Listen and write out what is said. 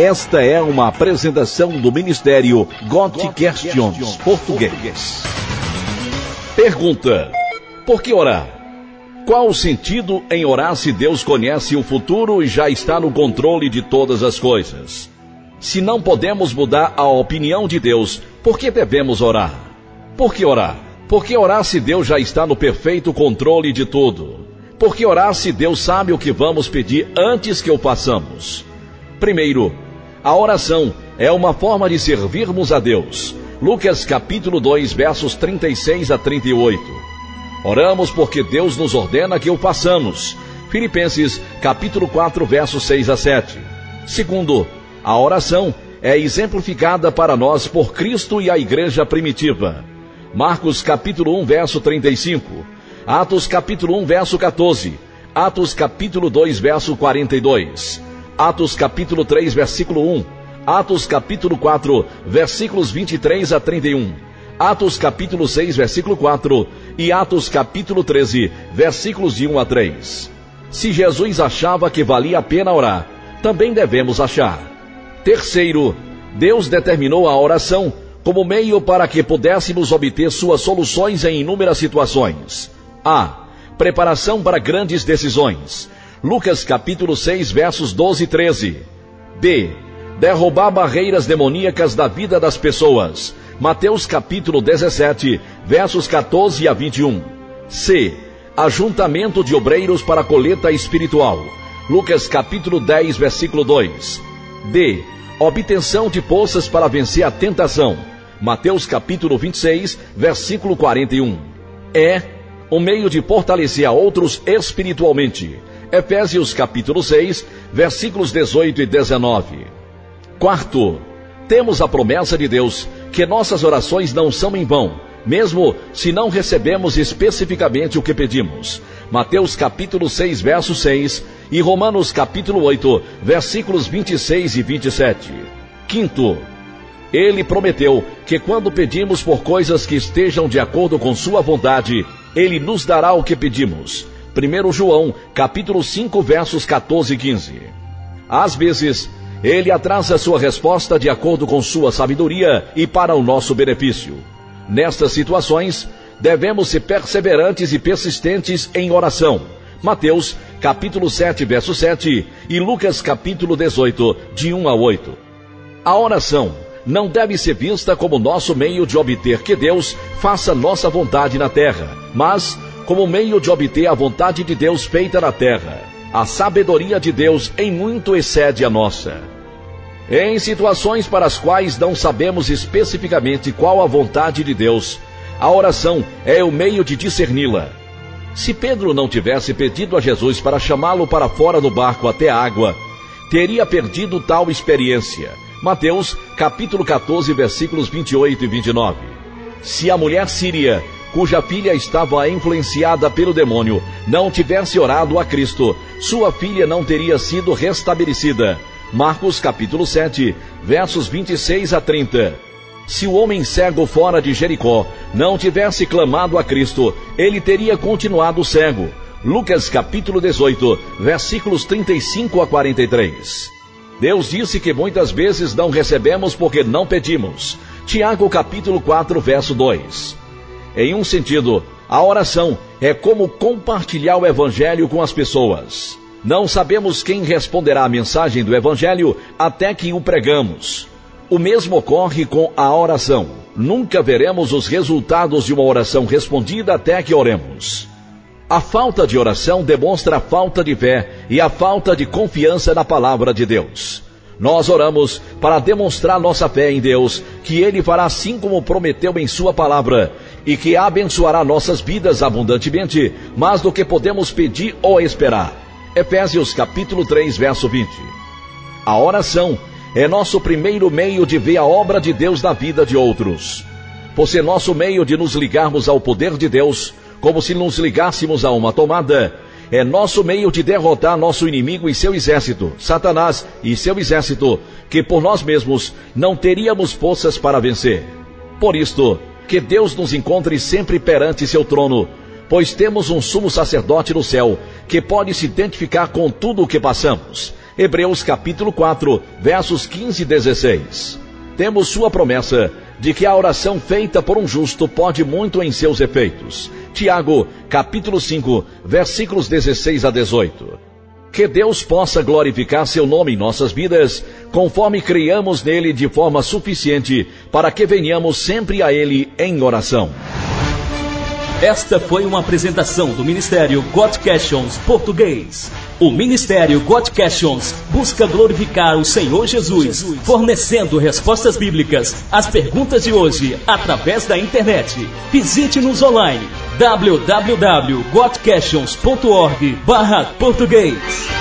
Esta é uma apresentação do Ministério God Questions Português. Pergunta: Por que orar? Qual o sentido em orar se Deus conhece o futuro e já está no controle de todas as coisas? Se não podemos mudar a opinião de Deus, por que devemos orar? Por que orar? Por que orar se Deus já está no perfeito controle de tudo? Por que orar se Deus sabe o que vamos pedir antes que o façamos? Primeiro, a oração é uma forma de servirmos a Deus. Lucas capítulo 2, versos 36 a 38. Oramos porque Deus nos ordena que o façamos. Filipenses capítulo 4, versos 6 a 7. Segundo, a oração é exemplificada para nós por Cristo e a igreja primitiva. Marcos capítulo 1, verso 35. Atos capítulo 1, verso 14. Atos capítulo 2, verso 42. Atos capítulo 3, versículo 1. Atos capítulo 4, versículos 23 a 31. Atos capítulo 6, versículo 4 e Atos capítulo 13, versículos de 1 a 3. Se Jesus achava que valia a pena orar, também devemos achar. Terceiro, Deus determinou a oração como meio para que pudéssemos obter suas soluções em inúmeras situações. A. Preparação para grandes decisões. Lucas capítulo 6, versos 12 e 13. B. Derrubar barreiras demoníacas da vida das pessoas. Mateus capítulo 17, versos 14 a 21. C. Ajuntamento de obreiros para a colheita espiritual. Lucas capítulo 10, versículo 2. D. Obtenção de poças para vencer a tentação. Mateus capítulo 26, versículo 41. E. O meio de fortalecer a outros espiritualmente. Efésios capítulo 6, versículos 18 e 19. Quarto, temos a promessa de Deus que nossas orações não são em vão, mesmo se não recebemos especificamente o que pedimos. Mateus capítulo 6, verso 6 e Romanos capítulo 8, versículos 26 e 27. Quinto, ele prometeu que quando pedimos por coisas que estejam de acordo com sua vontade, ele nos dará o que pedimos. 1 João, capítulo 5, versos 14 e 15. Às vezes, ele atrasa sua resposta de acordo com sua sabedoria e para o nosso benefício. Nestas situações, devemos ser perseverantes e persistentes em oração. Mateus, capítulo 7, verso 7 e Lucas, capítulo 18, de 1 a 8. A oração não deve ser vista como nosso meio de obter que Deus faça nossa vontade na terra, mas como meio de obter a vontade de Deus feita na terra. A sabedoria de Deus em muito excede a nossa. Em situações para as quais não sabemos especificamente qual a vontade de Deus, a oração é o meio de discerni-la. Se Pedro não tivesse pedido a Jesus para chamá-lo para fora do barco até a água, teria perdido tal experiência. Mateus, capítulo 14, versículos 28 e 29. Se a mulher síria cuja filha estava influenciada pelo demônio, não tivesse orado a Cristo, sua filha não teria sido restabelecida. Marcos capítulo 7, versos 26 a 30. Se o homem cego fora de Jericó não tivesse clamado a Cristo, ele teria continuado cego. Lucas capítulo 18, versículos 35 a 43. Deus disse que muitas vezes não recebemos porque não pedimos. Tiago capítulo 4, verso 2. Em um sentido, a oração é como compartilhar o Evangelho com as pessoas. Não sabemos quem responderá à mensagem do Evangelho até que o pregamos. O mesmo ocorre com a oração. Nunca veremos os resultados de uma oração respondida até que oremos. A falta de oração demonstra a falta de fé e a falta de confiança na palavra de Deus. Nós oramos para demonstrar nossa fé em Deus, que Ele fará assim como prometeu em Sua palavra, e que abençoará nossas vidas abundantemente, mais do que podemos pedir ou esperar. Efésios capítulo 3, verso 20. A oração é nosso primeiro meio de ver a obra de Deus na vida de outros. Por ser nosso meio de nos ligarmos ao poder de Deus, como se nos ligássemos a uma tomada, é nosso meio de derrotar nosso inimigo e seu exército, Satanás e seu exército, que por nós mesmos não teríamos forças para vencer. Por isto, que Deus nos encontre sempre perante seu trono, pois temos um sumo sacerdote no céu que pode se identificar com tudo o que passamos. Hebreus capítulo 4, versos 15 e 16. Temos sua promessa de que a oração feita por um justo pode muito em seus efeitos. Tiago, capítulo 5, versículos 16 a 18. Que Deus possa glorificar seu nome em nossas vidas, conforme criamos nele de forma suficiente para que venhamos sempre a ele em oração. Esta foi uma apresentação do Ministério God Questions Português. O Ministério God Questions busca glorificar o Senhor Jesus, fornecendo respostas bíblicas às perguntas de hoje através da internet. Visite-nos online www.godquestions.org/português.